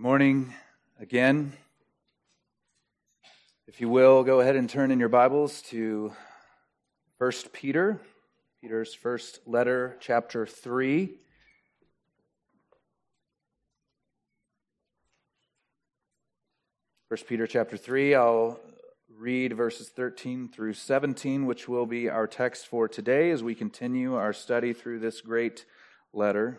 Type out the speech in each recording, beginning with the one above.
morning again. If you will, go ahead and turn in your Bibles to 1 Peter, Peter's first letter, chapter 3. First Peter chapter 3, I'll read verses 13 through 17, which will be our text for today as we continue our study through this great letter.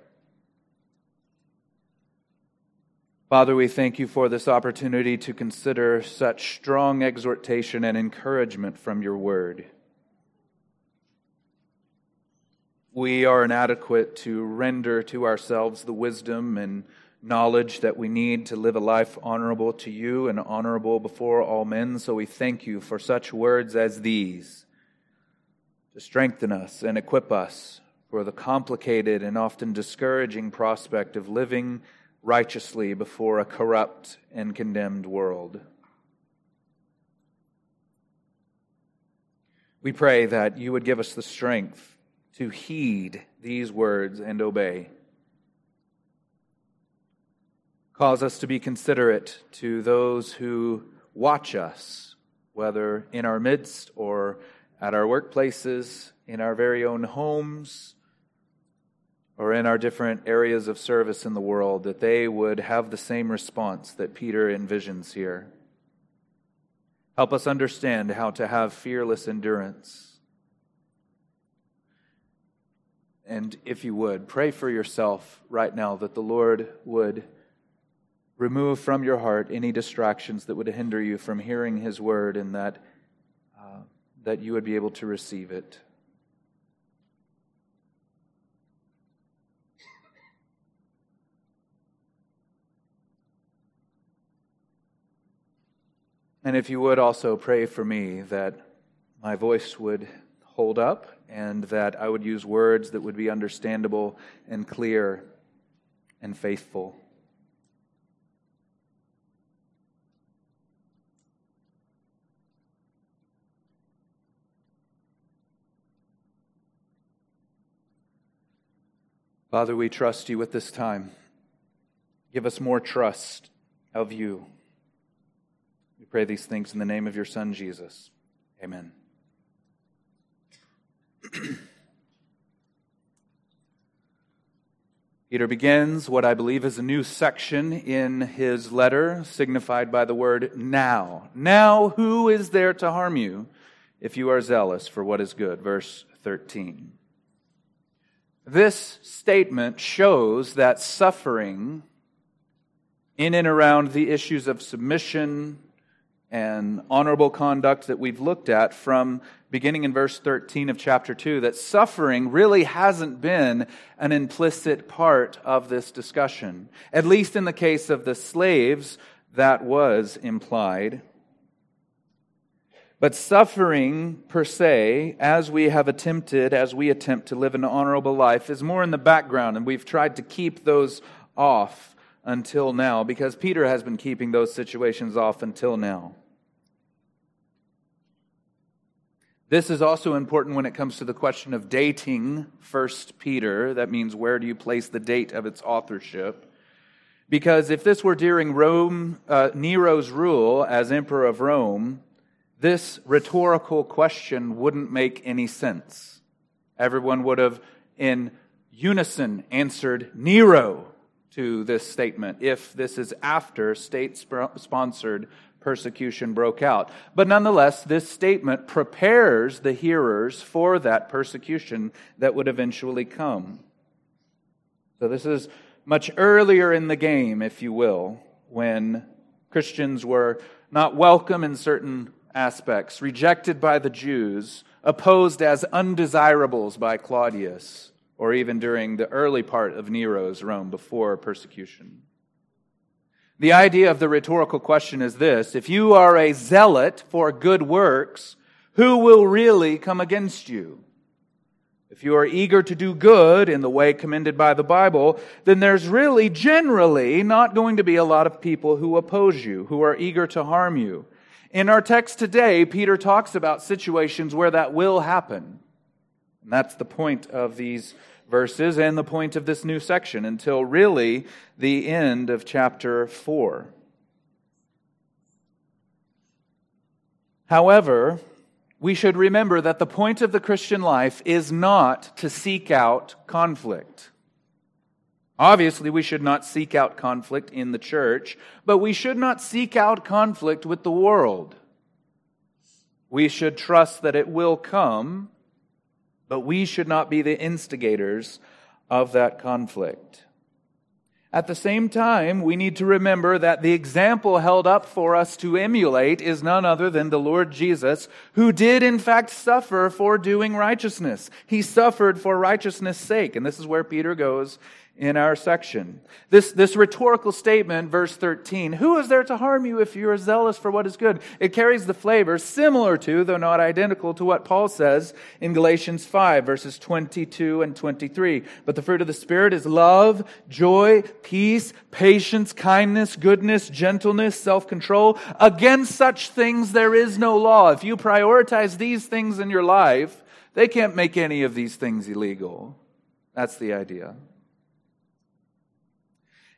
Father, we thank you for this opportunity to consider such strong exhortation and encouragement from your word. We are inadequate to render to ourselves the wisdom and knowledge that we need to live a life honorable to you and honorable before all men. So we thank you for such words as these to strengthen us and equip us for the complicated and often discouraging prospect of living righteously before a corrupt and condemned world. We pray that you would give us the strength to heed these words and obey. Cause us to be considerate to those who watch us, whether in our midst or at our workplaces, in our very own homes or in our different areas of service in the world, that they would have the same response that Peter envisions here. Help us understand how to have fearless endurance. And if you would, pray for yourself right now that the Lord would remove from your heart any distractions that would hinder you from hearing His word and that, uh, that you would be able to receive it. And if you would also pray for me that my voice would hold up and that I would use words that would be understandable and clear and faithful. Father, we trust you with this time. Give us more trust of you pray these things in the name of your Son, Jesus. Amen. Peter begins what I believe is a new section in his letter, signified by the word now. Now, who is there to harm you if you are zealous for what is good? Verse 13. This statement shows that suffering in and around the issues of submission, and honorable conduct that we've looked at from beginning in verse 13 of chapter 2 that suffering really hasn't been an implicit part of this discussion. At least in the case of the slaves, that was implied. But suffering per se, as we have attempted, as we attempt to live an honorable life, is more in the background, and we've tried to keep those off until now because Peter has been keeping those situations off until now. This is also important when it comes to the question of dating First Peter. That means where do you place the date of its authorship? Because if this were during Rome, uh, Nero's rule as emperor of Rome, this rhetorical question wouldn't make any sense Everyone would have, in unison, answered Nero to this statement if this is after state sponsored persecution broke out. But nonetheless, this statement prepares the hearers for that persecution that would eventually come. So this is much earlier in the game, if you will, when Christians were not welcome in certain aspects, rejected by the Jews, opposed as undesirables by Claudius, or even during the early part of Nero's Rome before persecution. The idea of the rhetorical question is this if you are a zealot for good works, who will really come against you? If you are eager to do good in the way commended by the Bible, then there's really generally not going to be a lot of people who oppose you, who are eager to harm you. In our text today, Peter talks about situations where that will happen. And that's the point of these verses and the point of this new section until really the end of chapter 4. However, we should remember that the point of the Christian life is not to seek out conflict. Obviously, we should not seek out conflict in the church, but we should not seek out conflict with the world. We should trust that it will come, but we should not be the instigators of that conflict. At the same time, we need to remember that the example held up for us to emulate is none other than the Lord Jesus, who did in fact suffer for doing righteousness. He suffered for righteousness' sake. And this is where Peter goes in our section. This, this rhetorical statement, verse 13, who is there to harm you if you are zealous for what is good? It carries the flavor similar to, though not identical to what Paul says in Galatians 5, verses 22 and 23. But the fruit of the Spirit is love, joy, peace, patience, kindness, goodness, gentleness, self-control. Against such things there is no law. If you prioritize these things in your life, they can't make any of these things illegal. That's the idea.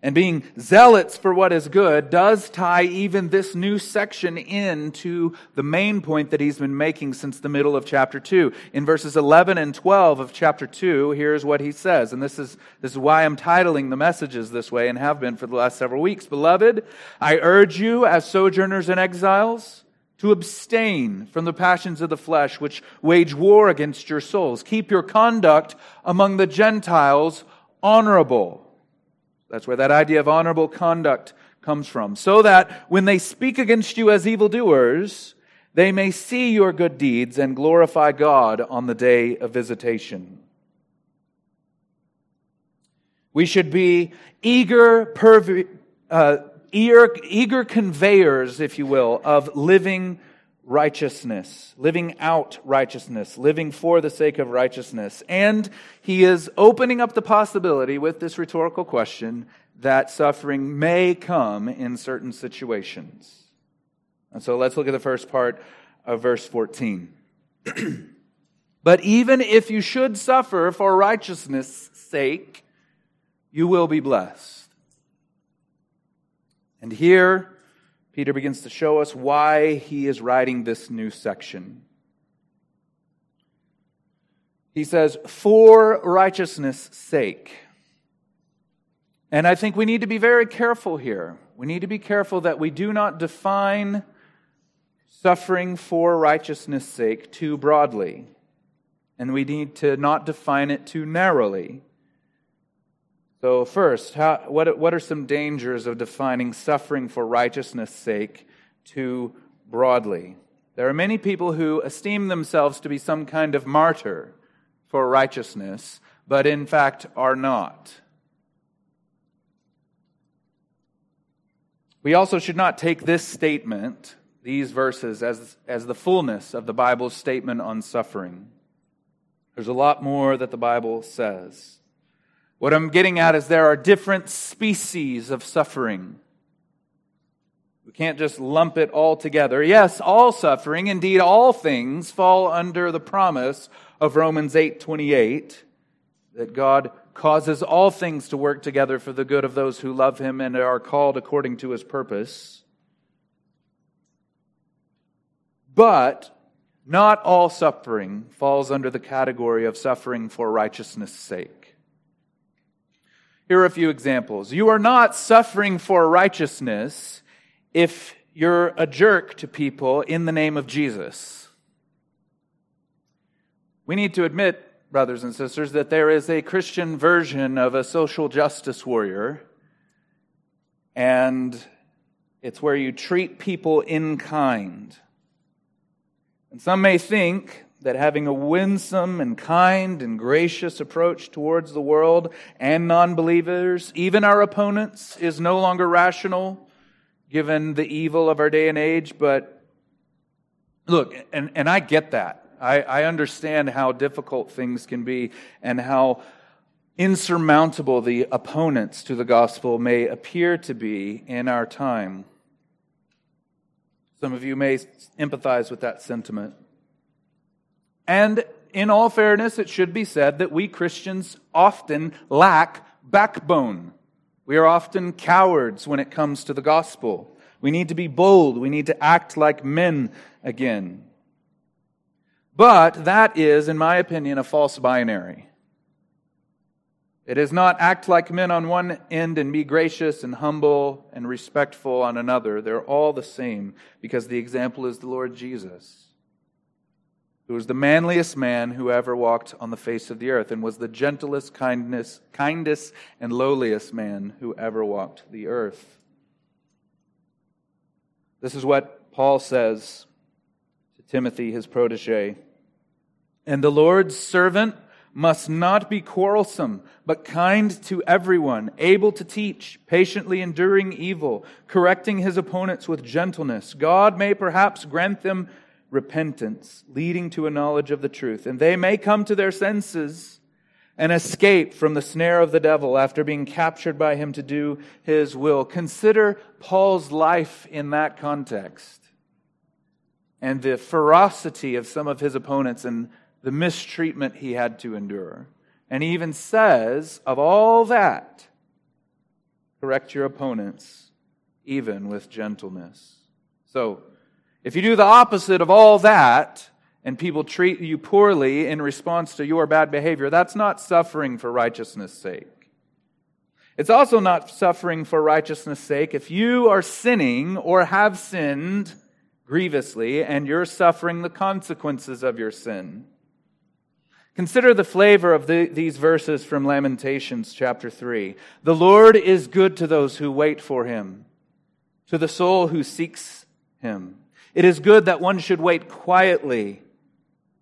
And being zealots for what is good does tie even this new section into the main point that he's been making since the middle of chapter 2. In verses 11 and 12 of chapter 2, here's what he says. And this is, this is why I'm titling the messages this way and have been for the last several weeks. Beloved, I urge you as sojourners and exiles to abstain from the passions of the flesh which wage war against your souls. Keep your conduct among the Gentiles honorable that's where that idea of honorable conduct comes from. So that when they speak against you as evildoers, they may see your good deeds and glorify God on the day of visitation. We should be eager, perv- uh, eager, eager conveyors, if you will, of living righteousness, living out righteousness, living for the sake of righteousness. And he is opening up the possibility with this rhetorical question that suffering may come in certain situations. And so let's look at the first part of verse 14. but even if you should suffer for righteousness' sake, you will be blessed. And here, Peter begins to show us why he is writing this new section. He says, for righteousness' sake. And I think we need to be very careful here. We need to be careful that we do not define suffering for righteousness' sake too broadly. And we need to not define it too narrowly. So, first, how, what, what are some dangers of defining suffering for righteousness' sake too broadly? There are many people who esteem themselves to be some kind of martyr for righteousness, but in fact are not. We also should not take this statement, these verses, as, as the fullness of the Bible's statement on suffering. There's a lot more that the Bible says. What I'm getting at is there are different species of suffering. We can't just lump it all together. Yes, all suffering, indeed all things fall under the promise of Romans 8:28 that God causes all things to work together for the good of those who love him and are called according to his purpose. But not all suffering falls under the category of suffering for righteousness' sake. Here are a few examples. You are not suffering for righteousness if you're a jerk to people in the name of Jesus. We need to admit, brothers and sisters, that there is a Christian version of a social justice warrior, and it's where you treat people in kind. And some may think that having a winsome and kind and gracious approach towards the world and non believers, even our opponents, is no longer rational given the evil of our day and age. But look, and, and I get that. I, I understand how difficult things can be and how insurmountable the opponents to the gospel may appear to be in our time. Some of you may empathize with that sentiment. And in all fairness, it should be said that we Christians often lack backbone. We are often cowards when it comes to the gospel. We need to be bold. We need to act like men again. But that is, in my opinion, a false binary. It is not act like men on one end and be gracious and humble and respectful on another. They're all the same because the example is the Lord Jesus, who was the manliest man who ever walked on the face of the earth and was the gentlest, kindness, kindest, and lowliest man who ever walked the earth. This is what Paul says to Timothy, his protege. And the Lord's servant must not be quarrelsome, but kind to everyone, able to teach, patiently enduring evil, correcting his opponents with gentleness. God may perhaps grant them repentance, leading to a knowledge of the truth, and they may come to their senses and escape from the snare of the devil after being captured by him to do his will. Consider Paul's life in that context and the ferocity of some of his opponents and the mistreatment he had to endure. And he even says, of all that, correct your opponents, even with gentleness. So, if you do the opposite of all that, and people treat you poorly in response to your bad behavior, that's not suffering for righteousness' sake. It's also not suffering for righteousness' sake if you are sinning or have sinned grievously and you're suffering the consequences of your sin. Consider the flavor of the, these verses from Lamentations chapter 3. The Lord is good to those who wait for him, to the soul who seeks him. It is good that one should wait quietly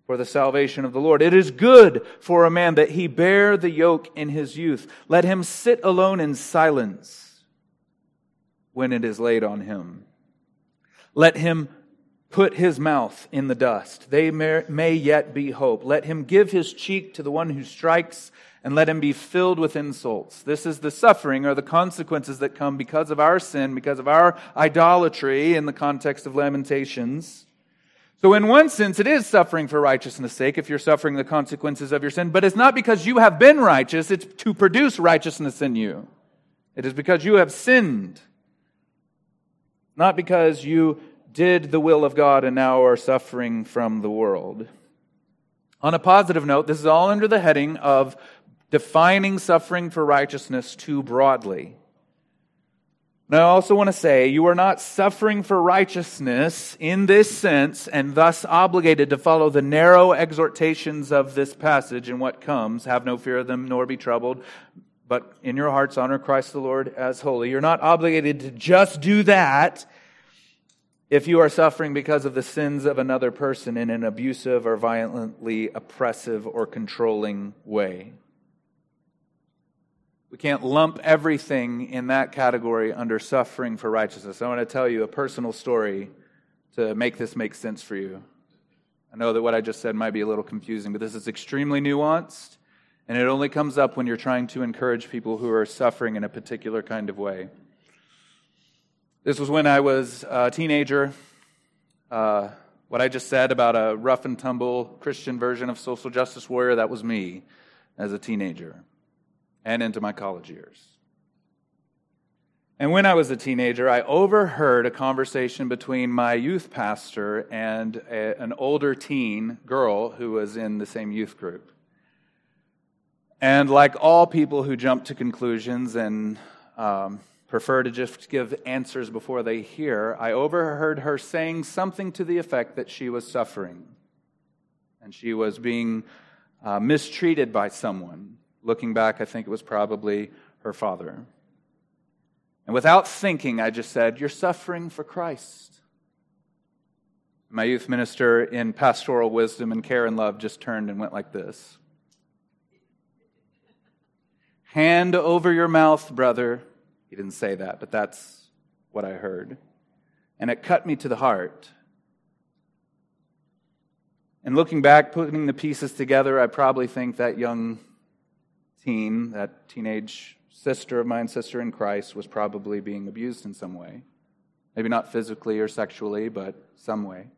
for the salvation of the Lord. It is good for a man that he bear the yoke in his youth. Let him sit alone in silence when it is laid on him. Let him put his mouth in the dust. They may, may, yet be hope. Let him give his cheek to the one who strikes, and let him be filled with insults. This is the suffering or the consequences that come because of our sin, because of our idolatry in the context of Lamentations. So, in one sense, it is suffering for righteousness' sake if you're suffering the consequences of your sin, but it's not because you have been righteous, it's to produce righteousness in you. It is because you have sinned, not because you did the will of God and now are suffering from the world. On a positive note, this is all under the heading of defining suffering for righteousness too broadly. Now, I also want to say you are not suffering for righteousness in this sense and thus obligated to follow the narrow exhortations of this passage and what comes. Have no fear of them, nor be troubled, but in your hearts honor Christ the Lord as holy. You're not obligated to just do that if you are suffering because of the sins of another person in an abusive or violently oppressive or controlling way. We can't lump everything in that category under suffering for righteousness. I want to tell you a personal story to make this make sense for you. I know that what I just said might be a little confusing, but this is extremely nuanced, and it only comes up when you're trying to encourage people who are suffering in a particular kind of way. This was when I was a teenager. Uh, what I just said about a rough and tumble Christian version of social justice warrior, that was me as a teenager and into my college years. And when I was a teenager, I overheard a conversation between my youth pastor and a, an older teen girl who was in the same youth group. And like all people who jump to conclusions and um, prefer to just give answers before they hear, I overheard her saying something to the effect that she was suffering and she was being uh, mistreated by someone. Looking back, I think it was probably her father. And without thinking, I just said, You're suffering for Christ. My youth minister in pastoral wisdom and care and love just turned and went like this Hand over your mouth, brother. He didn't say that, but that's what I heard. And it cut me to the heart. And looking back, putting the pieces together, I probably think that young teen, that teenage sister of mine, sister in Christ, was probably being abused in some way. Maybe not physically or sexually, but some way.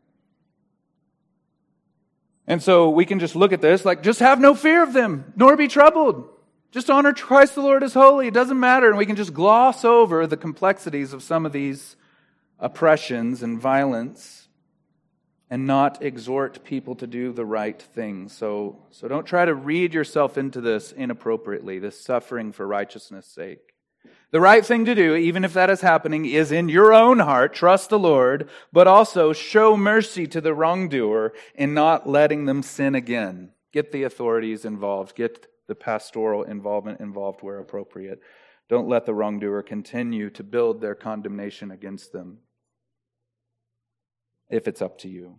And so we can just look at this like, just have no fear of them, nor be troubled. Just honor Christ the Lord as holy. It doesn't matter. And we can just gloss over the complexities of some of these oppressions and violence and not exhort people to do the right thing. So, so don't try to read yourself into this inappropriately, this suffering for righteousness' sake. The right thing to do, even if that is happening, is in your own heart, trust the Lord, but also show mercy to the wrongdoer in not letting them sin again. Get the authorities involved, get the pastoral involvement involved where appropriate. Don't let the wrongdoer continue to build their condemnation against them if it's up to you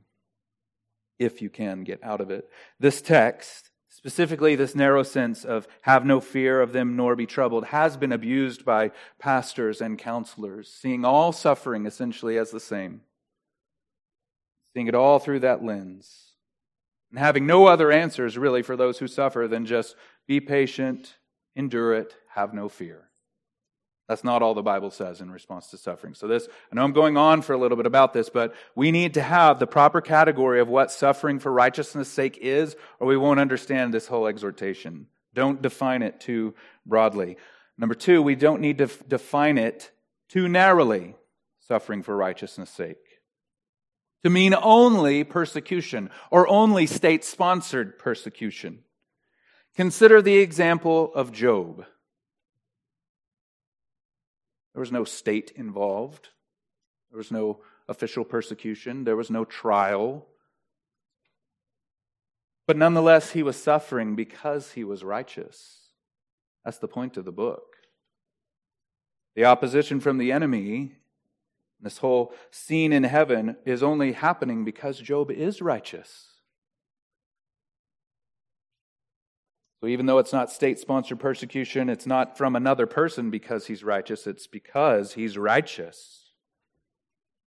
if you can get out of it. This text, specifically this narrow sense of have no fear of them nor be troubled, has been abused by pastors and counselors, seeing all suffering essentially as the same, seeing it all through that lens, and having no other answers really for those who suffer than just be patient, endure it, have no fear. That's not all the Bible says in response to suffering. So this, I know I'm going on for a little bit about this, but we need to have the proper category of what suffering for righteousness' sake is, or we won't understand this whole exhortation. Don't define it too broadly. Number two, we don't need to define it too narrowly, suffering for righteousness' sake. To mean only persecution or only state sponsored persecution. Consider the example of Job. There was no state involved. There was no official persecution. There was no trial. But nonetheless, he was suffering because he was righteous. That's the point of the book. The opposition from the enemy, this whole scene in heaven, is only happening because Job is righteous. Even though it's not state sponsored persecution, it's not from another person because he's righteous, it's because he's righteous.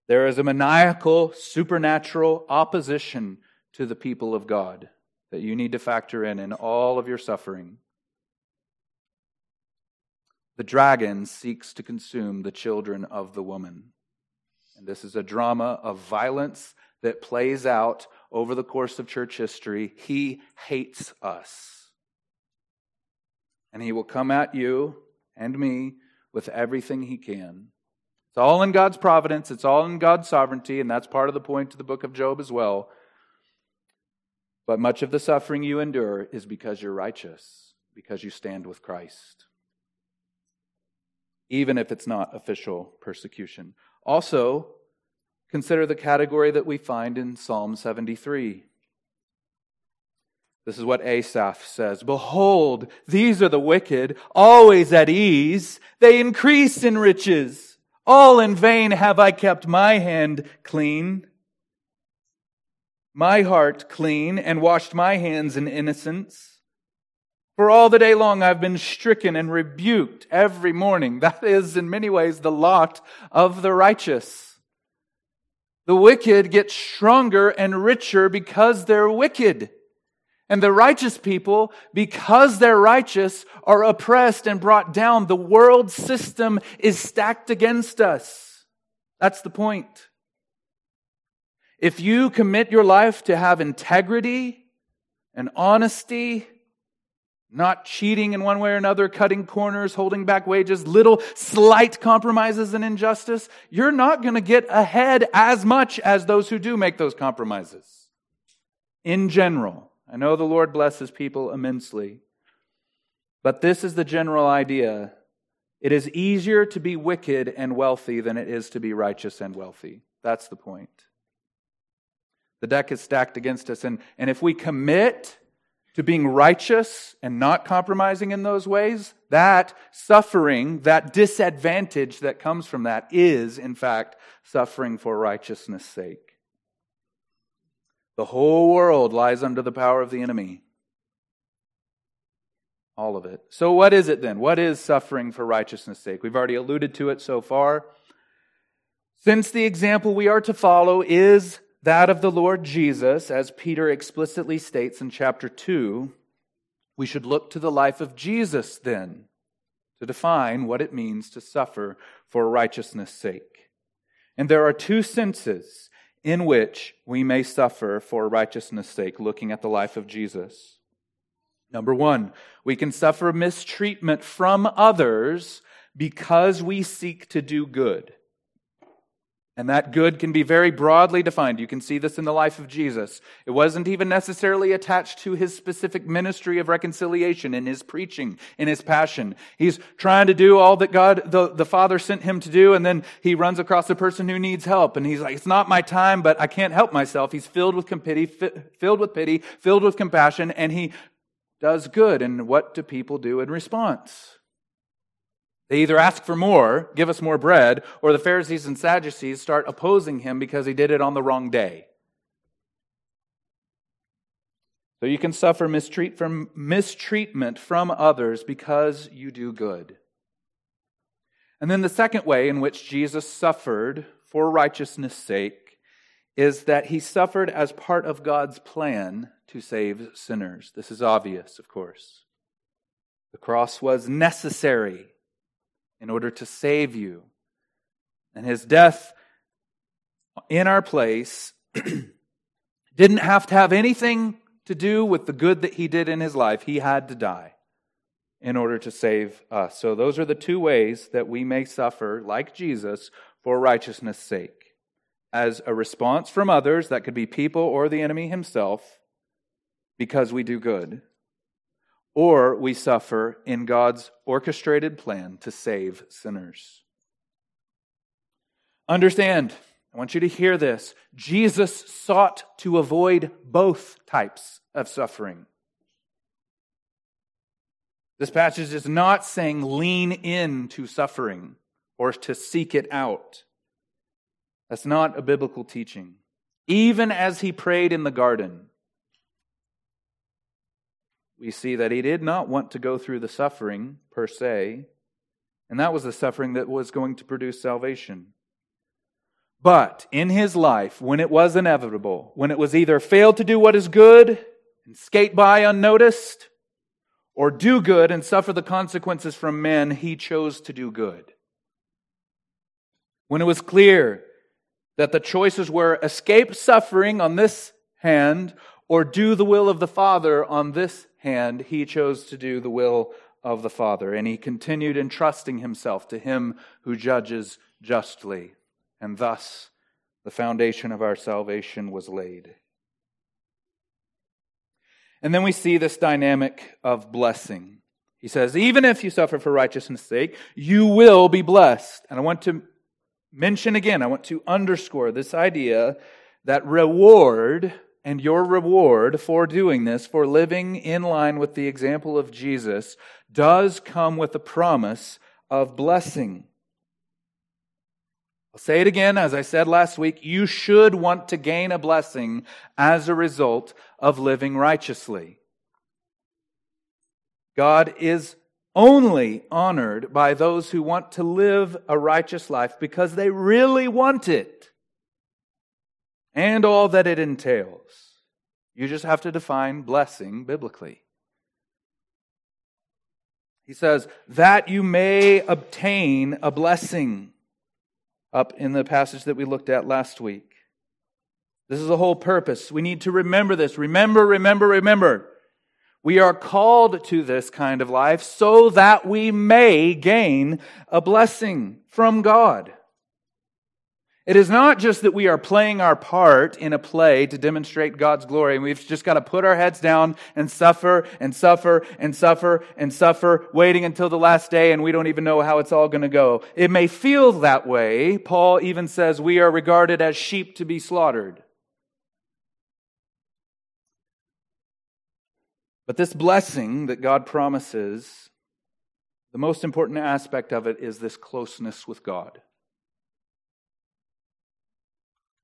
There is a maniacal, supernatural opposition to the people of God that you need to factor in in all of your suffering. The dragon seeks to consume the children of the woman. And this is a drama of violence that plays out over the course of church history. He hates us and he will come at you and me with everything he can. It's all in God's providence, it's all in God's sovereignty, and that's part of the point to the book of Job as well. But much of the suffering you endure is because you're righteous, because you stand with Christ, even if it's not official persecution. Also, consider the category that we find in Psalm 73. This is what Asaph says Behold, these are the wicked, always at ease. They increase in riches. All in vain have I kept my hand clean, my heart clean, and washed my hands in innocence. For all the day long I've been stricken and rebuked every morning. That is, in many ways, the lot of the righteous. The wicked get stronger and richer because they're wicked. And the righteous people, because they're righteous, are oppressed and brought down. The world system is stacked against us. That's the point. If you commit your life to have integrity and honesty not cheating in one way or another, cutting corners, holding back wages, little slight compromises and injustice, you're not going to get ahead as much as those who do make those compromises. In general, I know the Lord blesses people immensely, but this is the general idea. It is easier to be wicked and wealthy than it is to be righteous and wealthy. That's the point. The deck is stacked against us, and, and if we commit to being righteous and not compromising in those ways, that suffering, that disadvantage that comes from that is, in fact, suffering for righteousness' sake. The whole world lies under the power of the enemy. All of it. So, what is it then? What is suffering for righteousness' sake? We've already alluded to it so far. Since the example we are to follow is that of the Lord Jesus, as Peter explicitly states in chapter 2, we should look to the life of Jesus then to define what it means to suffer for righteousness' sake. And there are two senses in which we may suffer for righteousness' sake, looking at the life of Jesus. Number one, we can suffer mistreatment from others because we seek to do good. And that good can be very broadly defined. You can see this in the life of Jesus. It wasn't even necessarily attached to his specific ministry of reconciliation in his preaching, in his passion. He's trying to do all that God, the, the Father sent him to do, and then he runs across a person who needs help. And he's like, it's not my time, but I can't help myself. He's filled with pity, filled with pity, filled with compassion, and he does good. And what do people do in response? They either ask for more, give us more bread, or the Pharisees and Sadducees start opposing him because he did it on the wrong day. So you can suffer mistreat from mistreatment from others because you do good. And then the second way in which Jesus suffered for righteousness' sake is that he suffered as part of God's plan to save sinners. This is obvious, of course. The cross was necessary in order to save you. And his death in our place didn't have to have anything to do with the good that he did in his life. He had to die in order to save us. So, those are the two ways that we may suffer, like Jesus, for righteousness' sake. As a response from others, that could be people or the enemy himself, because we do good or we suffer in God's orchestrated plan to save sinners. Understand, I want you to hear this. Jesus sought to avoid both types of suffering. This passage is not saying lean into suffering or to seek it out. That's not a biblical teaching. Even as he prayed in the garden, we see that he did not want to go through the suffering per se, and that was the suffering that was going to produce salvation. But in his life, when it was inevitable, when it was either fail to do what is good and skate by unnoticed, or do good and suffer the consequences from men, he chose to do good. When it was clear that the choices were escape suffering on this hand or do the will of the Father on this hand, he chose to do the will of the Father, and he continued entrusting himself to him who judges justly. And thus, the foundation of our salvation was laid. And then we see this dynamic of blessing. He says, even if you suffer for righteousness' sake, you will be blessed. And I want to mention again, I want to underscore this idea that reward and your reward for doing this, for living in line with the example of Jesus, does come with a promise of blessing. I'll say it again, as I said last week, you should want to gain a blessing as a result of living righteously. God is only honored by those who want to live a righteous life because they really want it and all that it entails. You just have to define blessing biblically. He says, that you may obtain a blessing, up in the passage that we looked at last week. This is the whole purpose. We need to remember this. Remember, remember, remember. We are called to this kind of life so that we may gain a blessing from God. It is not just that we are playing our part in a play to demonstrate God's glory, and we've just got to put our heads down and suffer and suffer and suffer and suffer, waiting until the last day, and we don't even know how it's all going to go. It may feel that way. Paul even says we are regarded as sheep to be slaughtered. But this blessing that God promises, the most important aspect of it is this closeness with God.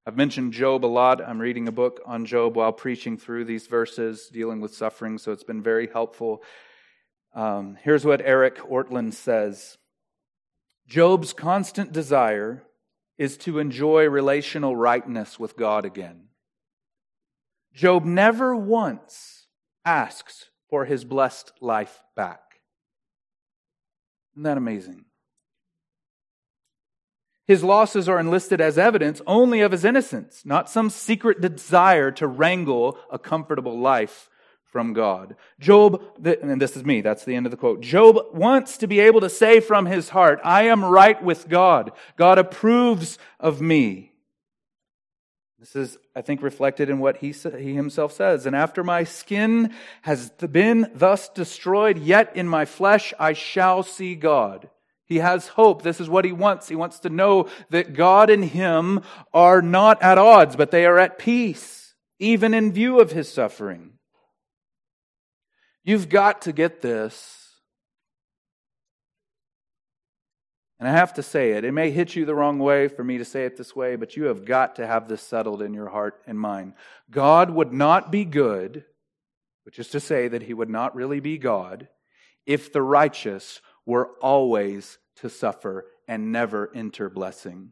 I've mentioned Job a lot. I'm reading a book on Job while preaching through these verses dealing with suffering, so it's been very helpful. Um, here's what Eric Ortlund says Job's constant desire is to enjoy relational rightness with God again. Job never once asks for his blessed life back. Isn't that amazing? His losses are enlisted as evidence only of his innocence, not some secret desire to wrangle a comfortable life from God. Job, and this is me, that's the end of the quote. Job wants to be able to say from his heart, I am right with God. God approves of me. This is, I think, reflected in what he, he himself says. And after my skin has been thus destroyed, yet in my flesh I shall see God. He has hope. This is what he wants. He wants to know that God and him are not at odds, but they are at peace, even in view of his suffering. You've got to get this. And I have to say it. It may hit you the wrong way for me to say it this way, but you have got to have this settled in your heart and mind. God would not be good, which is to say that he would not really be God, if the righteous were always to suffer and never enter blessing.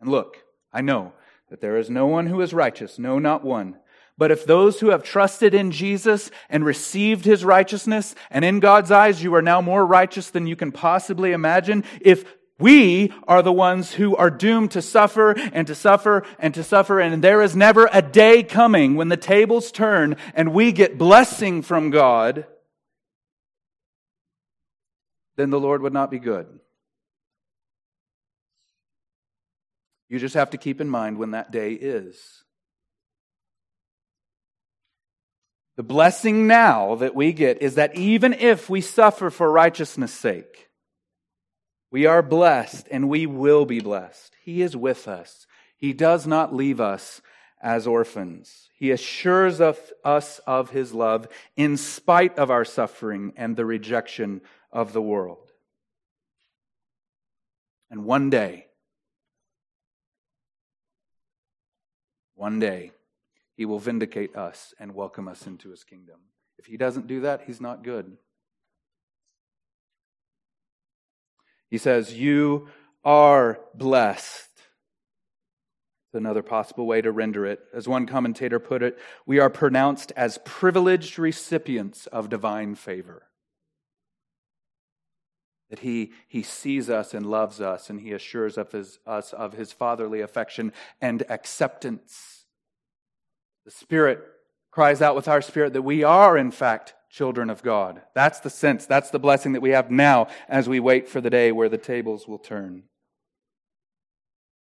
And look, I know that there is no one who is righteous, no, not one. But if those who have trusted in Jesus and received his righteousness, and in God's eyes you are now more righteous than you can possibly imagine, if we are the ones who are doomed to suffer and to suffer and to suffer, and there is never a day coming when the tables turn and we get blessing from God, then the Lord would not be good. You just have to keep in mind when that day is. The blessing now that we get is that even if we suffer for righteousness' sake, we are blessed and we will be blessed. He is with us. He does not leave us as orphans. He assures of us of his love in spite of our suffering and the rejection of the world. And one day, one day, he will vindicate us and welcome us into his kingdom. If he doesn't do that, he's not good. He says, You are blessed. It's another possible way to render it. As one commentator put it, we are pronounced as privileged recipients of divine favor that he, he sees us and loves us, and he assures of his, us of his fatherly affection and acceptance. The Spirit cries out with our spirit that we are, in fact, children of God. That's the sense, that's the blessing that we have now as we wait for the day where the tables will turn.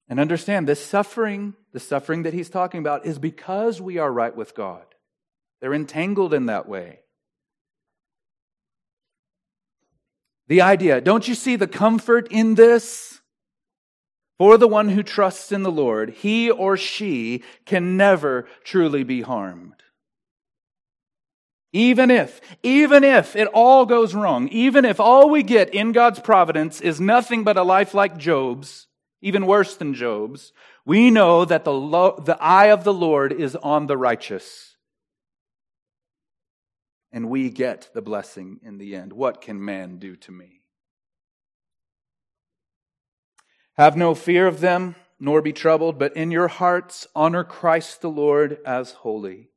And understand this suffering, the suffering that he's talking about, is because we are right with God. They're entangled in that way. The idea, don't you see the comfort in this? For the one who trusts in the Lord, he or she can never truly be harmed. Even if, even if it all goes wrong, even if all we get in God's providence is nothing but a life like Job's, even worse than Job's, we know that the, lo- the eye of the Lord is on the righteous and we get the blessing in the end. What can man do to me? Have no fear of them, nor be troubled, but in your hearts honor Christ the Lord as holy.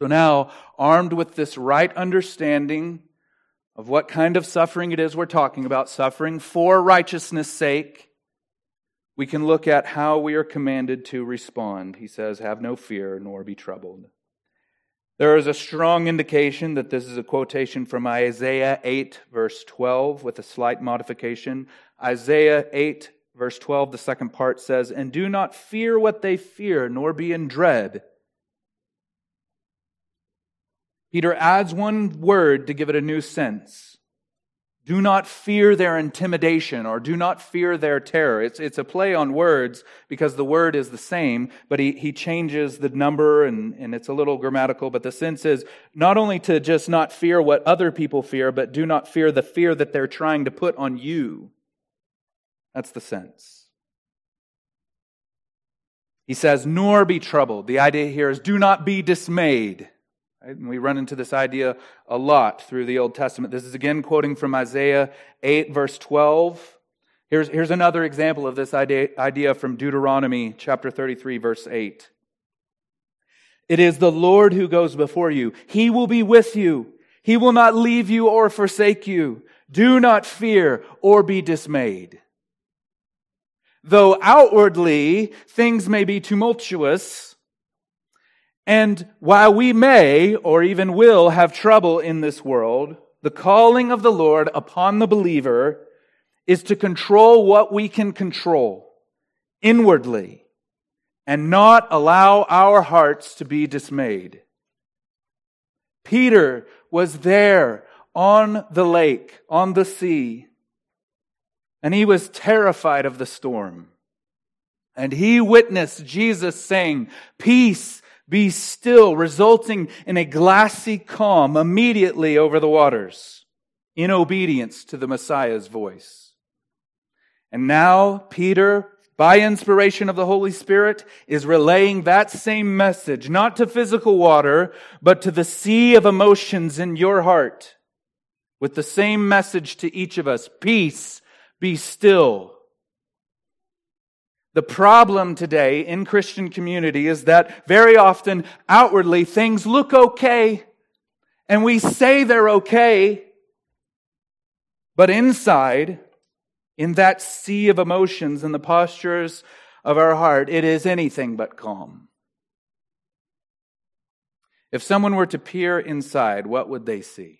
So now, armed with this right understanding of what kind of suffering it is we're talking about, suffering for righteousness' sake, we can look at how we are commanded to respond. He says, Have no fear, nor be troubled. There is a strong indication that this is a quotation from Isaiah 8, verse 12, with a slight modification. Isaiah 8, verse 12, the second part says, And do not fear what they fear, nor be in dread. Peter adds one word to give it a new sense. Do not fear their intimidation or do not fear their terror. It's, it's a play on words because the word is the same, but he, he changes the number and, and it's a little grammatical. But the sense is not only to just not fear what other people fear, but do not fear the fear that they're trying to put on you. That's the sense. He says, nor be troubled. The idea here is do not be dismayed. And we run into this idea a lot through the Old Testament. This is again quoting from Isaiah 8, verse 12. Here's, here's another example of this idea, idea from Deuteronomy chapter 33, verse 8. It is the Lord who goes before you. He will be with you. He will not leave you or forsake you. Do not fear or be dismayed. Though outwardly things may be tumultuous, and while we may, or even will, have trouble in this world, the calling of the Lord upon the believer is to control what we can control inwardly and not allow our hearts to be dismayed. Peter was there on the lake, on the sea, and he was terrified of the storm. And he witnessed Jesus saying, Peace be still, resulting in a glassy calm immediately over the waters, in obedience to the Messiah's voice. And now, Peter, by inspiration of the Holy Spirit, is relaying that same message, not to physical water, but to the sea of emotions in your heart, with the same message to each of us peace, be still. The problem today in Christian community is that very often outwardly things look okay and we say they're okay, but inside, in that sea of emotions and the postures of our heart, it is anything but calm. If someone were to peer inside, what would they see?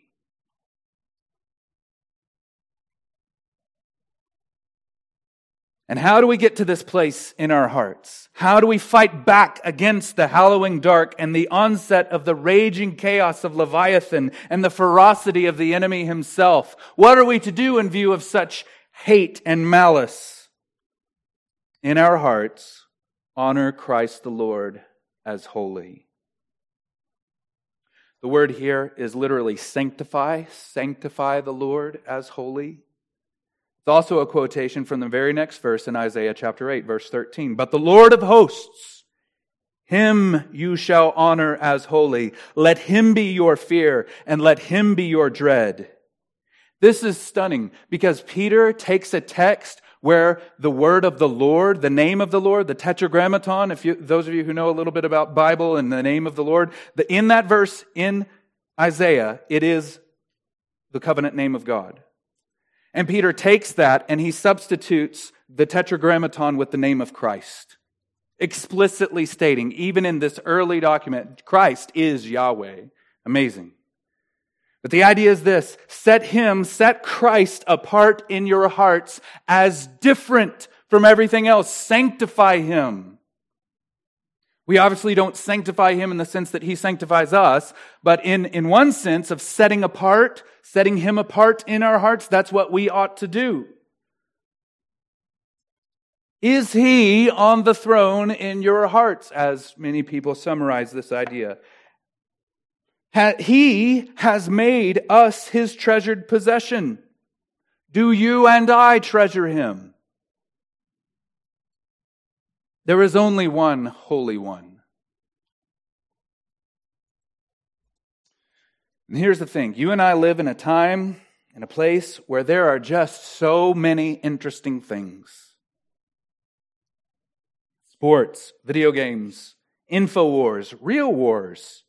And how do we get to this place in our hearts? How do we fight back against the hallowing dark and the onset of the raging chaos of Leviathan and the ferocity of the enemy himself? What are we to do in view of such hate and malice? In our hearts, honor Christ the Lord as holy. The word here is literally sanctify, sanctify the Lord as holy. It's also a quotation from the very next verse in Isaiah chapter 8, verse 13. But the Lord of hosts, him you shall honor as holy. Let him be your fear and let him be your dread. This is stunning because Peter takes a text where the word of the Lord, the name of the Lord, the tetragrammaton, if you, those of you who know a little bit about Bible and the name of the Lord, the, in that verse in Isaiah, it is the covenant name of God. And Peter takes that and he substitutes the tetragrammaton with the name of Christ, explicitly stating, even in this early document, Christ is Yahweh. Amazing. But the idea is this set him, set Christ apart in your hearts as different from everything else. Sanctify him. We obviously don't sanctify him in the sense that he sanctifies us, but in, in one sense of setting apart, setting him apart in our hearts, that's what we ought to do. Is he on the throne in your hearts, as many people summarize this idea? He has made us his treasured possession. Do you and I treasure him? There is only one Holy One. And here's the thing you and I live in a time, in a place where there are just so many interesting things sports, video games, info wars, real wars,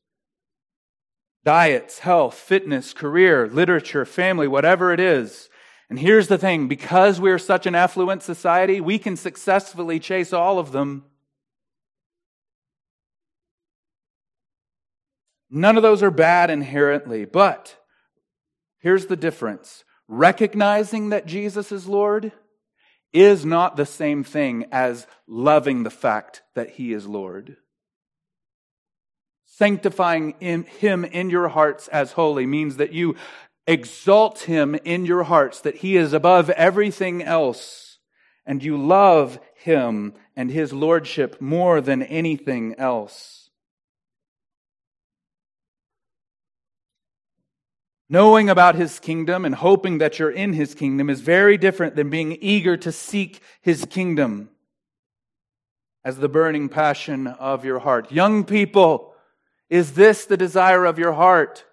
diets, health, fitness, career, literature, family, whatever it is. And here's the thing because we're such an affluent society, we can successfully chase all of them. None of those are bad inherently, but here's the difference. Recognizing that Jesus is Lord is not the same thing as loving the fact that He is Lord. Sanctifying Him in your hearts as holy means that you exalt Him in your hearts, that He is above everything else, and you love Him and His Lordship more than anything else. Knowing about his kingdom and hoping that you're in his kingdom is very different than being eager to seek his kingdom as the burning passion of your heart. Young people, is this the desire of your heart?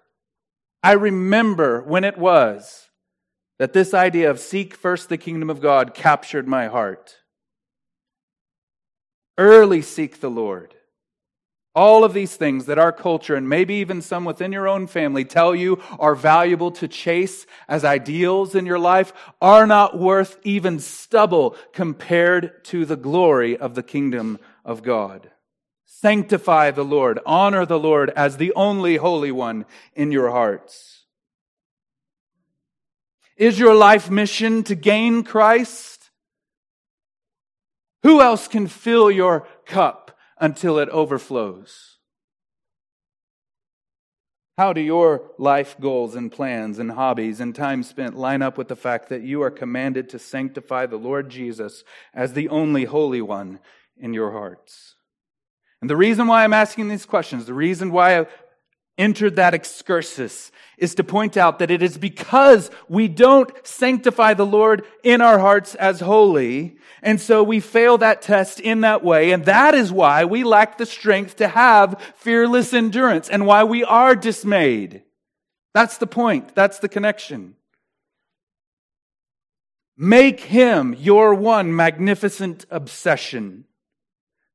I remember when it was that this idea of seek first the kingdom of God captured my heart. Early seek the Lord. All of these things that our culture and maybe even some within your own family tell you are valuable to chase as ideals in your life are not worth even stubble compared to the glory of the kingdom of God. Sanctify the Lord, honor the Lord as the only Holy One in your hearts. Is your life mission to gain Christ? Who else can fill your cup? Until it overflows? How do your life goals and plans and hobbies and time spent line up with the fact that you are commanded to sanctify the Lord Jesus as the only Holy One in your hearts? And the reason why I'm asking these questions, the reason why entered that excursus is to point out that it is because we don't sanctify the Lord in our hearts as holy. And so we fail that test in that way. And that is why we lack the strength to have fearless endurance and why we are dismayed. That's the point. That's the connection. Make him your one magnificent obsession.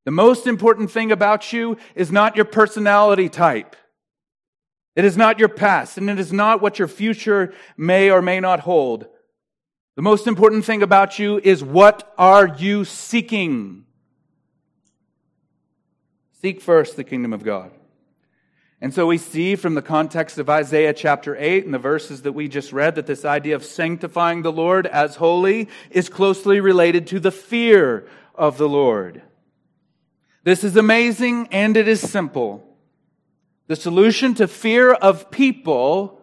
The most important thing about you is not your personality type. It is not your past, and it is not what your future may or may not hold. The most important thing about you is what are you seeking? Seek first the kingdom of God. And so we see from the context of Isaiah chapter 8 and the verses that we just read that this idea of sanctifying the Lord as holy is closely related to the fear of the Lord. This is amazing and it is simple. The solution to fear of people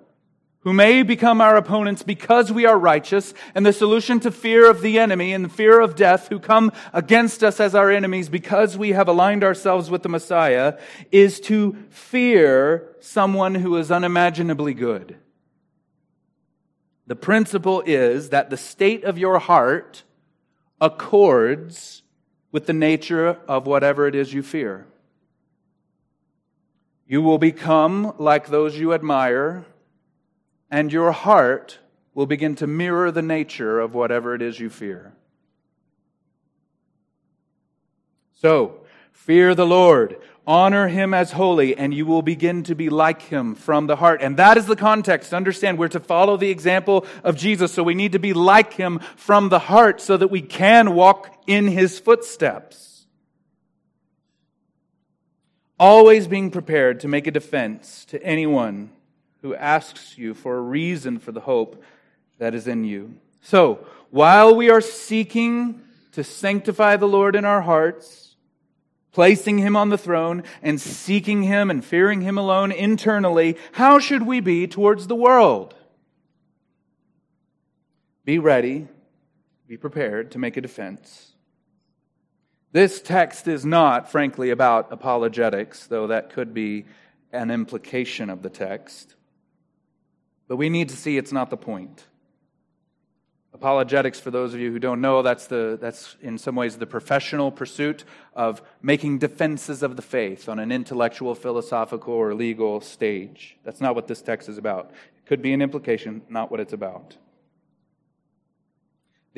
who may become our opponents because we are righteous, and the solution to fear of the enemy and the fear of death who come against us as our enemies because we have aligned ourselves with the Messiah, is to fear someone who is unimaginably good. The principle is that the state of your heart accords with the nature of whatever it is you fear. You will become like those you admire, and your heart will begin to mirror the nature of whatever it is you fear. So, fear the Lord, honor him as holy, and you will begin to be like him from the heart. And that is the context. Understand, we're to follow the example of Jesus, so we need to be like him from the heart so that we can walk in his footsteps always being prepared to make a defense to anyone who asks you for a reason for the hope that is in you. So, while we are seeking to sanctify the Lord in our hearts, placing Him on the throne, and seeking Him and fearing Him alone internally, how should we be towards the world? Be ready, be prepared to make a defense. This text is not, frankly, about apologetics, though that could be an implication of the text. But we need to see it's not the point. Apologetics, for those of you who don't know, that's, the, that's in some ways the professional pursuit of making defenses of the faith on an intellectual, philosophical, or legal stage. That's not what this text is about. It could be an implication, not what it's about.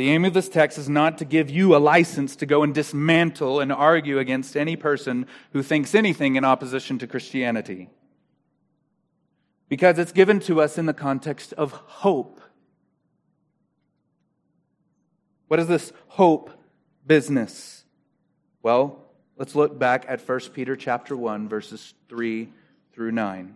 The aim of this text is not to give you a license to go and dismantle and argue against any person who thinks anything in opposition to Christianity. Because it's given to us in the context of hope. What is this hope business? Well, let's look back at 1 Peter chapter 1 verses 3 through 9.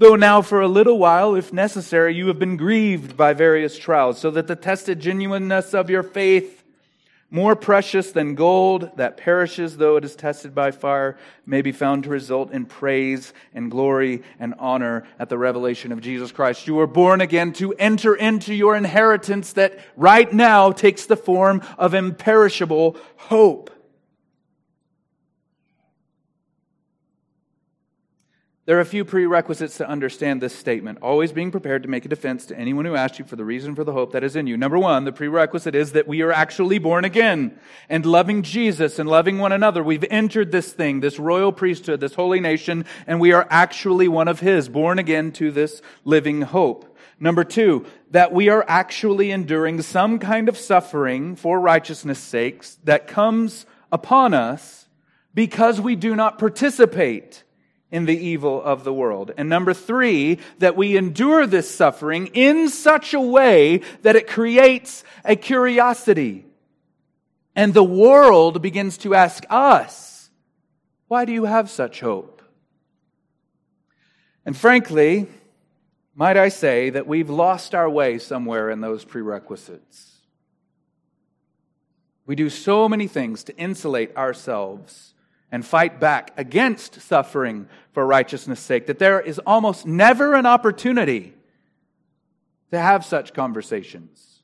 Though now for a little while, if necessary, you have been grieved by various trials, so that the tested genuineness of your faith, more precious than gold that perishes though it is tested by fire, may be found to result in praise and glory and honor at the revelation of Jesus Christ. You were born again to enter into your inheritance that right now takes the form of imperishable hope. There are a few prerequisites to understand this statement. Always being prepared to make a defense to anyone who asks you for the reason for the hope that is in you. Number one, the prerequisite is that we are actually born again and loving Jesus and loving one another. We've entered this thing, this royal priesthood, this holy nation, and we are actually one of His, born again to this living hope. Number two, that we are actually enduring some kind of suffering for righteousness' sakes that comes upon us because we do not participate in the evil of the world. And number three, that we endure this suffering in such a way that it creates a curiosity. And the world begins to ask us, why do you have such hope? And frankly, might I say that we've lost our way somewhere in those prerequisites. We do so many things to insulate ourselves and fight back against suffering for righteousness' sake, that there is almost never an opportunity to have such conversations.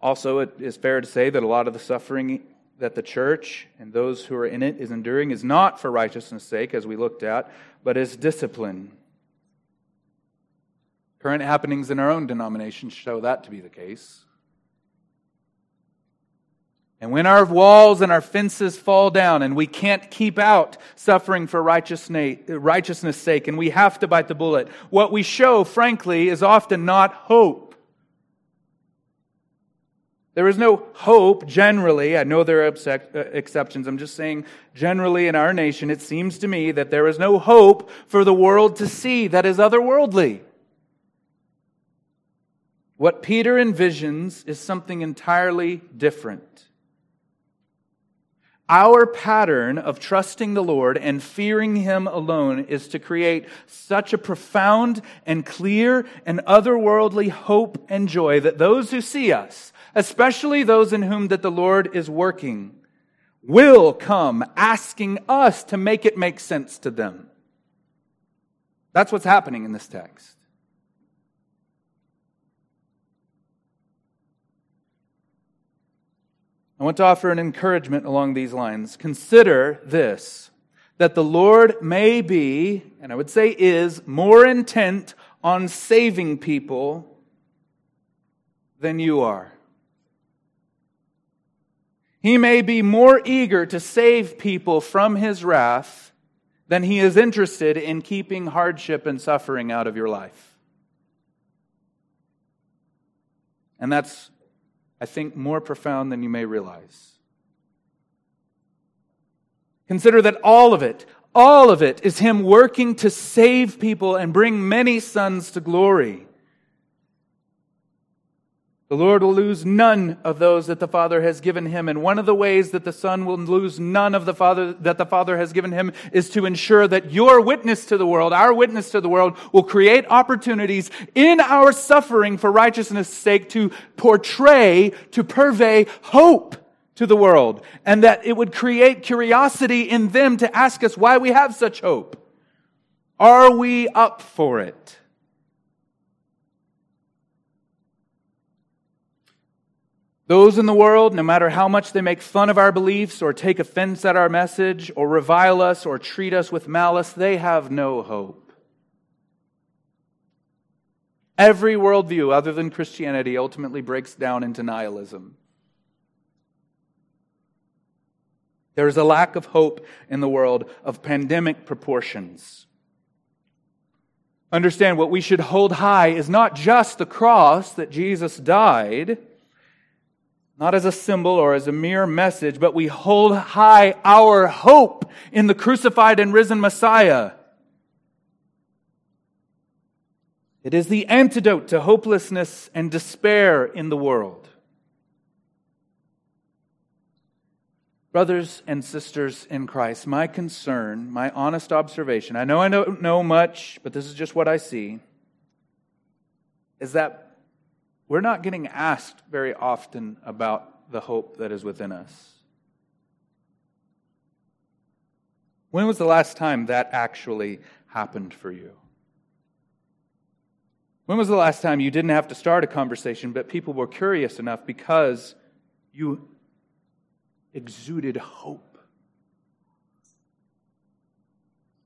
Also, it is fair to say that a lot of the suffering that the church and those who are in it is enduring is not for righteousness' sake, as we looked at, but as discipline. Current happenings in our own denomination show that to be the case. And when our walls and our fences fall down and we can't keep out suffering for righteousness' sake and we have to bite the bullet, what we show, frankly, is often not hope. There is no hope generally. I know there are uh, exceptions. I'm just saying, generally in our nation, it seems to me that there is no hope for the world to see that is otherworldly. What Peter envisions is something entirely different. Our pattern of trusting the Lord and fearing Him alone is to create such a profound and clear and otherworldly hope and joy that those who see us, especially those in whom that the Lord is working, will come asking us to make it make sense to them. That's what's happening in this text. I want to offer an encouragement along these lines. Consider this that the Lord may be, and I would say is, more intent on saving people than you are. He may be more eager to save people from his wrath than he is interested in keeping hardship and suffering out of your life. And that's I think, more profound than you may realize. Consider that all of it, all of it is Him working to save people and bring many sons to glory. The Lord will lose none of those that the Father has given him. And one of the ways that the Son will lose none of the Father that the Father has given him is to ensure that your witness to the world, our witness to the world, will create opportunities in our suffering for righteousness' sake to portray, to purvey hope to the world. And that it would create curiosity in them to ask us why we have such hope. Are we up for it? Those in the world, no matter how much they make fun of our beliefs or take offense at our message or revile us or treat us with malice, they have no hope. Every worldview other than Christianity ultimately breaks down into nihilism. There is a lack of hope in the world of pandemic proportions. Understand what we should hold high is not just the cross that Jesus died, not as a symbol or as a mere message, but we hold high our hope in the crucified and risen Messiah. It is the antidote to hopelessness and despair in the world. Brothers and sisters in Christ, my concern, my honest observation, I know I don't know much, but this is just what I see, is that we're not getting asked very often about the hope that is within us. When was the last time that actually happened for you? When was the last time you didn't have to start a conversation, but people were curious enough because you exuded hope?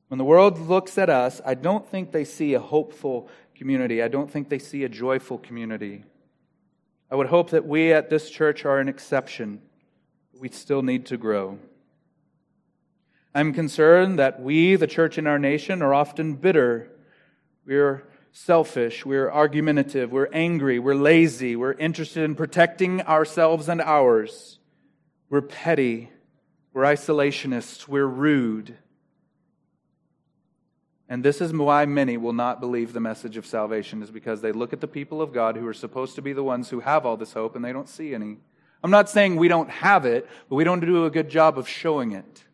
When the world looks at us, I don't think they see a hopeful community. I don't think they see a joyful community. I would hope that we at this church are an exception. We still need to grow. I'm concerned that we, the church in our nation, are often bitter. We're selfish, we're argumentative, we're angry, we're lazy, we're interested in protecting ourselves and ours, we're petty, we're isolationists, we're rude. And this is why many will not believe the message of salvation, is because they look at the people of God who are supposed to be the ones who have all this hope and they don't see any. I'm not saying we don't have it, but we don't do a good job of showing it.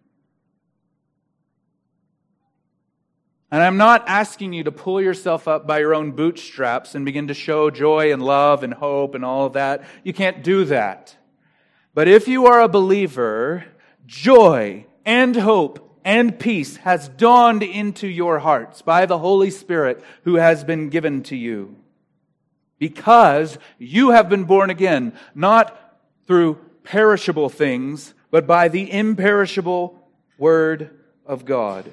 And I'm not asking you to pull yourself up by your own bootstraps and begin to show joy and love and hope and all of that. You can't do that. But if you are a believer, joy and hope and peace has dawned into your hearts by the Holy Spirit who has been given to you. Because you have been born again, not through perishable things, but by the imperishable Word of God.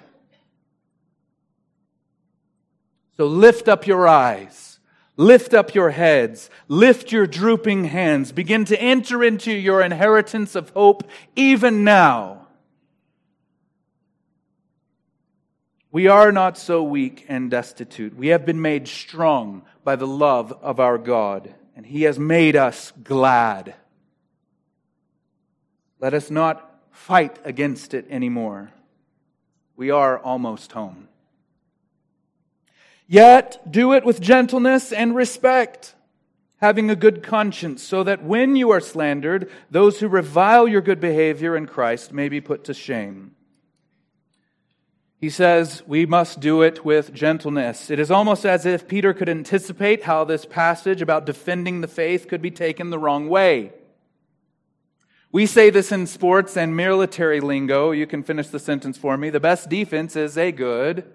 So lift up your eyes. Lift up your heads. Lift your drooping hands. Begin to enter into your inheritance of hope even now. We are not so weak and destitute. We have been made strong by the love of our God, and He has made us glad. Let us not fight against it anymore. We are almost home. Yet do it with gentleness and respect, having a good conscience, so that when you are slandered, those who revile your good behavior in Christ may be put to shame. He says we must do it with gentleness. It is almost as if Peter could anticipate how this passage about defending the faith could be taken the wrong way. We say this in sports and military lingo. You can finish the sentence for me. The best defense is a good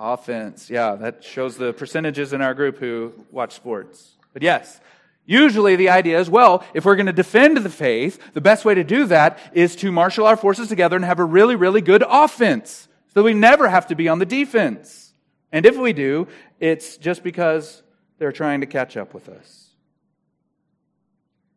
Offense. Yeah, that shows the percentages in our group who watch sports. But yes, usually the idea is well, if we're going to defend the faith, the best way to do that is to marshal our forces together and have a really, really good offense so we never have to be on the defense. And if we do, it's just because they're trying to catch up with us.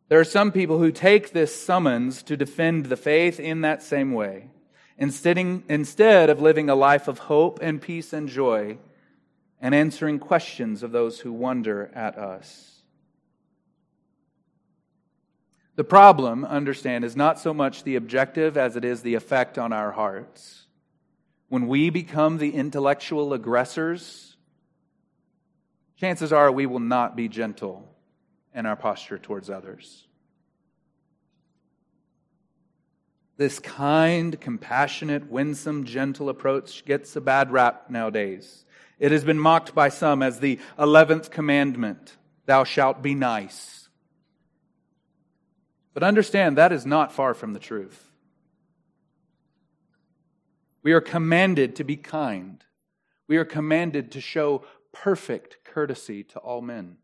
There are some people who take this summons to defend the faith in that same way instead, of living a life of hope and peace and joy and answering questions of those who wonder at us. The problem, understand, is not so much the objective as it is the effect on our hearts. When we become the intellectual aggressors, chances are we will not be gentle in our posture towards others. This kind, compassionate, winsome, gentle approach gets a bad rap nowadays. It has been mocked by some as the 11th commandment Thou shalt be nice. But understand that is not far from the truth. We are commanded to be kind. We are commanded to show perfect courtesy to all men.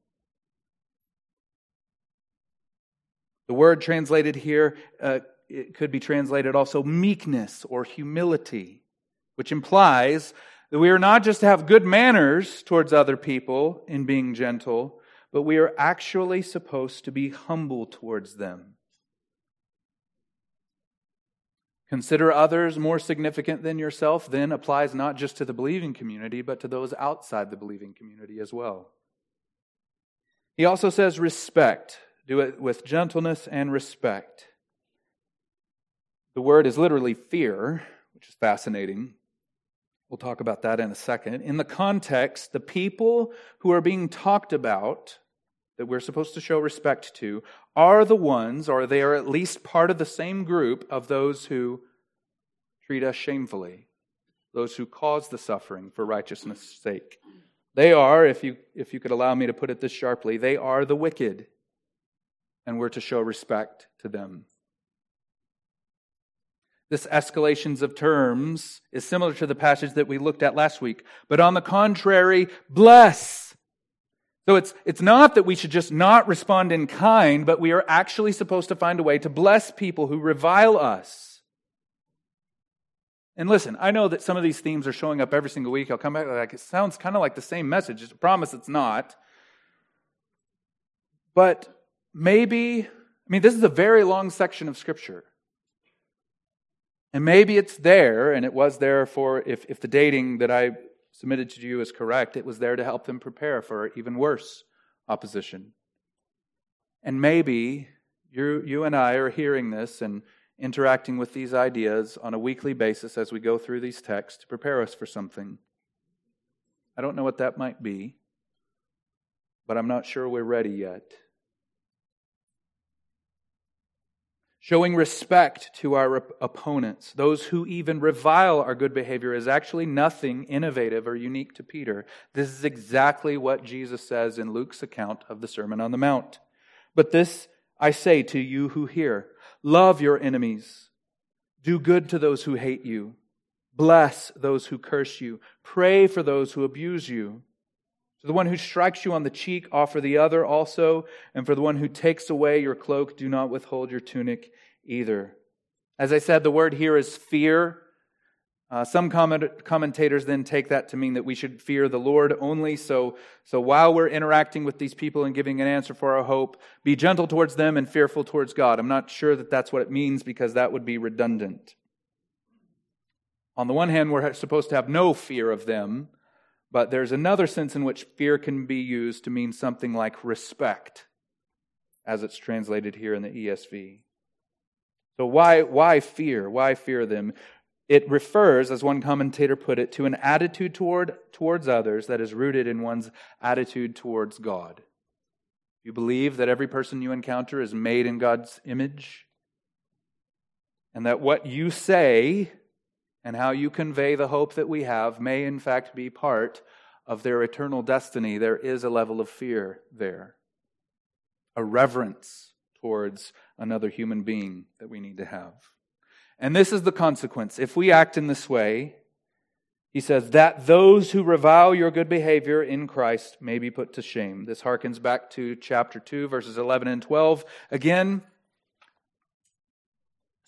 The word translated here uh, could be translated also meekness or humility, which implies That we are not just to have good manners towards other people in being gentle, but we are actually supposed to be humble towards them. Consider others more significant than yourself then applies not just to the believing community, but to those outside the believing community as well. He also says, respect. Do it with gentleness and respect. The word is literally fear, which is fascinating. We'll talk about that in a second. In the context, the people who are being talked about that we're supposed to show respect to are the ones, or they are at least part of the same group of those who treat us shamefully, those who cause the suffering for righteousness' sake. They are, if you, if you could allow me to put it this sharply, they are the wicked, and we're to show respect to them. This escalations of terms is similar to the passage that we looked at last week. But on the contrary, bless so it's, it's not that we should just not respond in kind, but we are actually supposed to find a way to bless people who revile us. And listen, I know that some of these themes are showing up every single week. I'll come back like it sounds kind of like the same message. I promise it's not. But maybe, I mean, this is a very long section of Scripture. And maybe it's there, and it was there for if, if the dating that I submitted to you as correct, it was there to help them prepare for even worse opposition. And maybe you, you and I are hearing this and interacting with these ideas on a weekly basis as we go through these texts to prepare us for something. I don't know what that might be, but I'm not sure we're ready yet. Showing respect to our opponents, those who even revile our good behavior, is actually nothing innovative or unique to Peter. This is exactly what Jesus says in Luke's account of the Sermon on the Mount. But this I say to you who hear love your enemies, do good to those who hate you, bless those who curse you, pray for those who abuse you. To the one who strikes you on the cheek, offer the other also. And for the one who takes away your cloak, do not withhold your tunic either. As I said, the word here is fear. Uh, some comment, commentators then take that to mean that we should fear the Lord only. So, so while we're interacting with these people and giving an answer for our hope, be gentle towards them and fearful towards God. I'm not sure that that's what it means because that would be redundant. On the one hand, we're supposed to have no fear of them. But there's another sense in which fear can be used to mean something like respect, as it's translated here in the ESV. So, why, why fear? Why fear them? It refers, as one commentator put it, to an attitude toward, towards others that is rooted in one's attitude towards God. You believe that every person you encounter is made in God's image, and that what you say and how you convey the hope that we have may, in fact, be part of their eternal destiny, there is a level of fear there, a reverence towards another human being that we need to have. And this is the consequence. If we act in this way, he says, that those who revile your good behavior in Christ may be put to shame. This harkens back to chapter 2, verses 11 and 12. Again,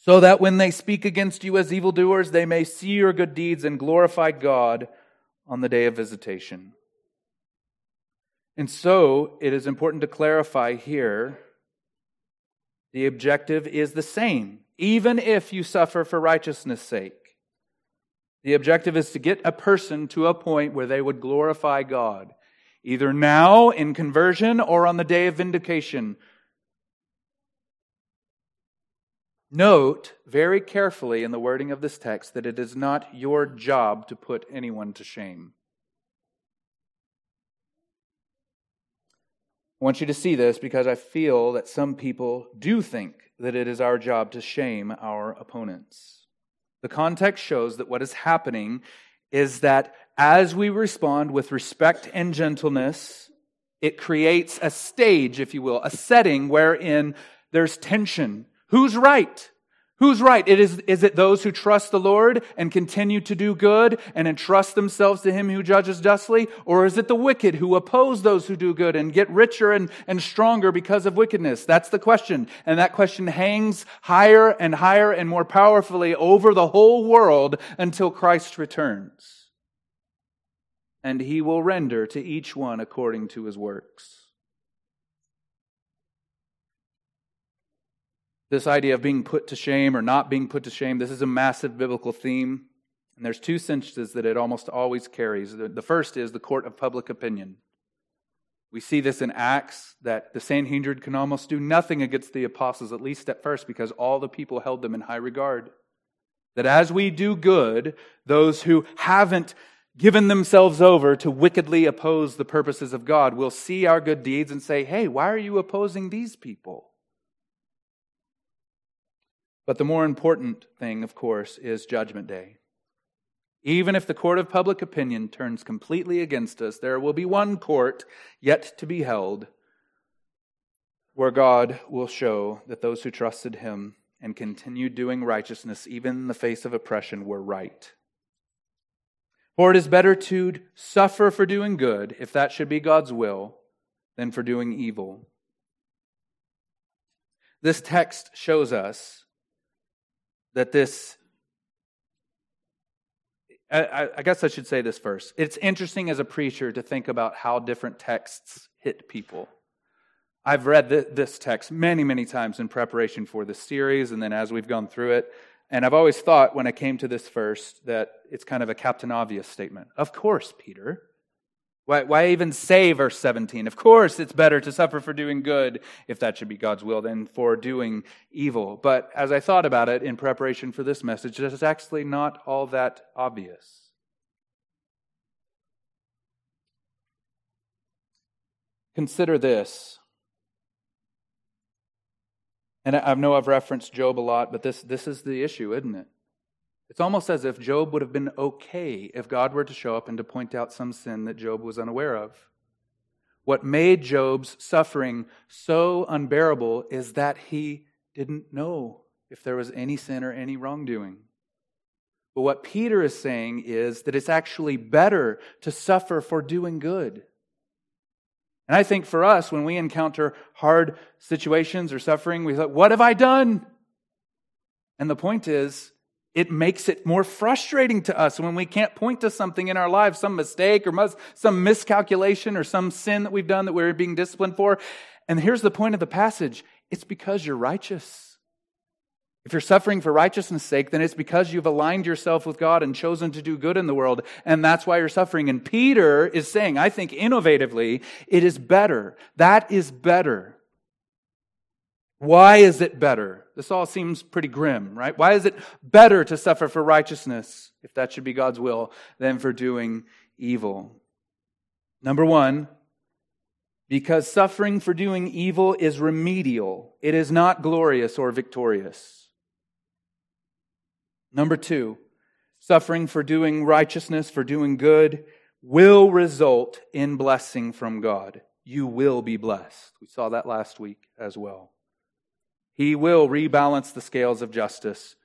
so that when they speak against you as evildoers, they may see your good deeds and glorify God on the day of visitation. And so it is important to clarify here the objective is the same, even if you suffer for righteousness' sake. The objective is to get a person to a point where they would glorify God, either now in conversion or on the day of vindication Note very carefully in the wording of this text that it is not your job to put anyone to shame. I want you to see this because I feel that some people do think that it is our job to shame our opponents. The context shows that what is happening is that as we respond with respect and gentleness, it creates a stage, if you will, a setting wherein there's tension Who's right? Who's right? It is, is it those who trust the Lord and continue to do good and entrust themselves to Him who judges justly? Or is it the wicked who oppose those who do good and get richer and, and stronger because of wickedness? That's the question. And that question hangs higher and higher and more powerfully over the whole world until Christ returns. and he will render to each one according to his works. This idea of being put to shame or not being put to shame, this is a massive biblical theme. And there's two sentences that it almost always carries. The first is the court of public opinion. We see this in Acts that the Sanhedrin can almost do nothing against the apostles, at least at first, because all the people held them in high regard. That as we do good, those who haven't given themselves over to wickedly oppose the purposes of God will see our good deeds and say, hey, why are you opposing these people? But the more important thing, of course, is Judgment Day. Even if the court of public opinion turns completely against us, there will be one court yet to be held where God will show that those who trusted him and continued doing righteousness, even in the face of oppression, were right. For it is better to suffer for doing good, if that should be God's will, than for doing evil. This text shows us that this I, I, guess I should say this first. It's interesting as a preacher to think about how different texts hit people. I've read this text many, many times in preparation for this series, and then as we've gone through it. And I've always thought when I came to this first that it's kind of a Captain Obvious statement. Of course, Peter. Why, why even say verse 17? Of course, it's better to suffer for doing good, if that should be God's will, than for doing evil. But as I thought about it in preparation for this message, it's actually not all that obvious. Consider this. And I know I've referenced Job a lot, but this, this is the issue, isn't it? It's almost as if Job would have been okay if God were to show up and to point out some sin that Job was unaware of. What made Job's suffering so unbearable is that he didn't know if there was any sin or any wrongdoing. But what Peter is saying is that it's actually better to suffer for doing good. And I think for us, when we encounter hard situations or suffering, we thought, What have I done? And the point is, it makes it more frustrating to us when we can't point to something in our lives, some mistake or some miscalculation or some sin that we've done that we're being disciplined for. And here's the point of the passage it's because you're righteous. If you're suffering for righteousness' sake, then it's because you've aligned yourself with God and chosen to do good in the world, and that's why you're suffering. And Peter is saying, I think innovatively, it is better. That is better why is it better? This all seems pretty grim, right? Why is it better to suffer for righteousness, if that should be God's will, than for doing evil? Number one, because suffering for doing evil is remedial, it is not glorious or victorious. Number two, suffering for doing righteousness, for doing good, will result in blessing from God. You will be blessed. We saw that last week as well. He will rebalance the scales of justice.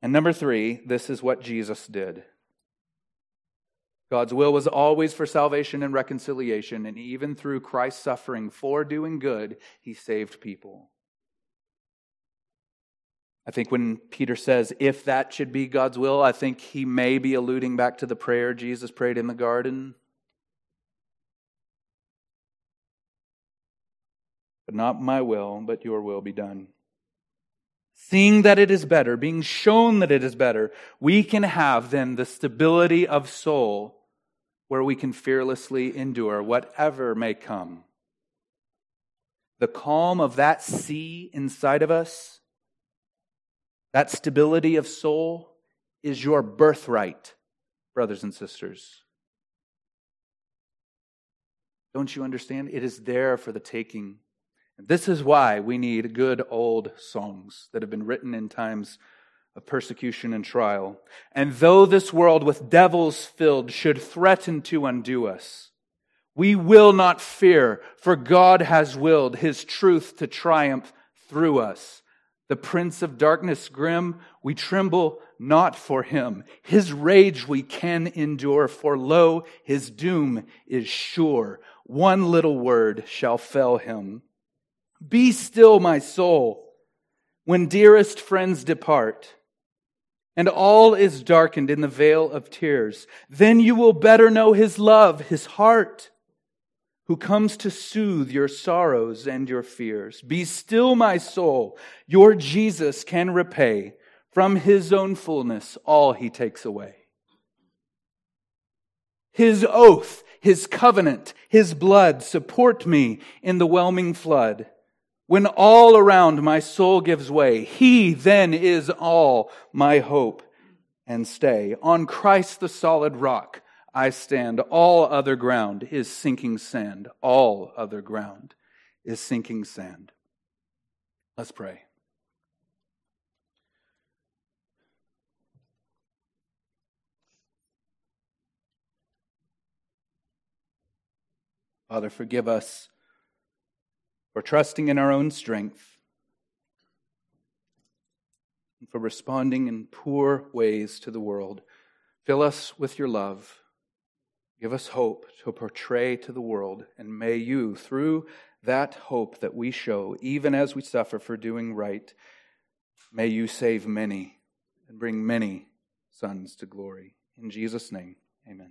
And number three, this is what Jesus did. God's will was always for salvation and reconciliation, and even through Christ's suffering for doing good, he saved people. I think when Peter says, if that should be God's will, I think he may be alluding back to the prayer Jesus prayed in the garden But not my will, but your will be done. Seeing that it is better, being shown that it is better, we can have then the stability of soul where we can fearlessly endure whatever may come. The calm of that sea inside of us, that stability of soul, is your birthright, brothers and sisters. Don't you understand? It is there for the taking. This is why we need good old songs that have been written in times of persecution and trial. And though this world with devils filled should threaten to undo us, we will not fear, for God has willed his truth to triumph through us. The prince of darkness grim, we tremble not for him. His rage we can endure, for lo, his doom is sure. One little word shall fell him. Be still, my soul, when dearest friends depart, and all is darkened in the vale of tears. Then you will better know his love, his heart, who comes to soothe your sorrows and your fears. Be still, my soul. Your Jesus can repay from his own fullness all he takes away. His oath, his covenant, his blood support me in the whelming flood. When all around my soul gives way, he then is all my hope and stay. On Christ the solid rock I stand. All other ground is sinking sand. All other ground is sinking sand. Let's pray. Father, forgive us for trusting in our own strength, and for responding in poor ways to the world. Fill us with your love. Give us hope to portray to the world, and may you, through that hope that we show, even as we suffer for doing right, may you save many and bring many sons to glory. In Jesus' name, amen.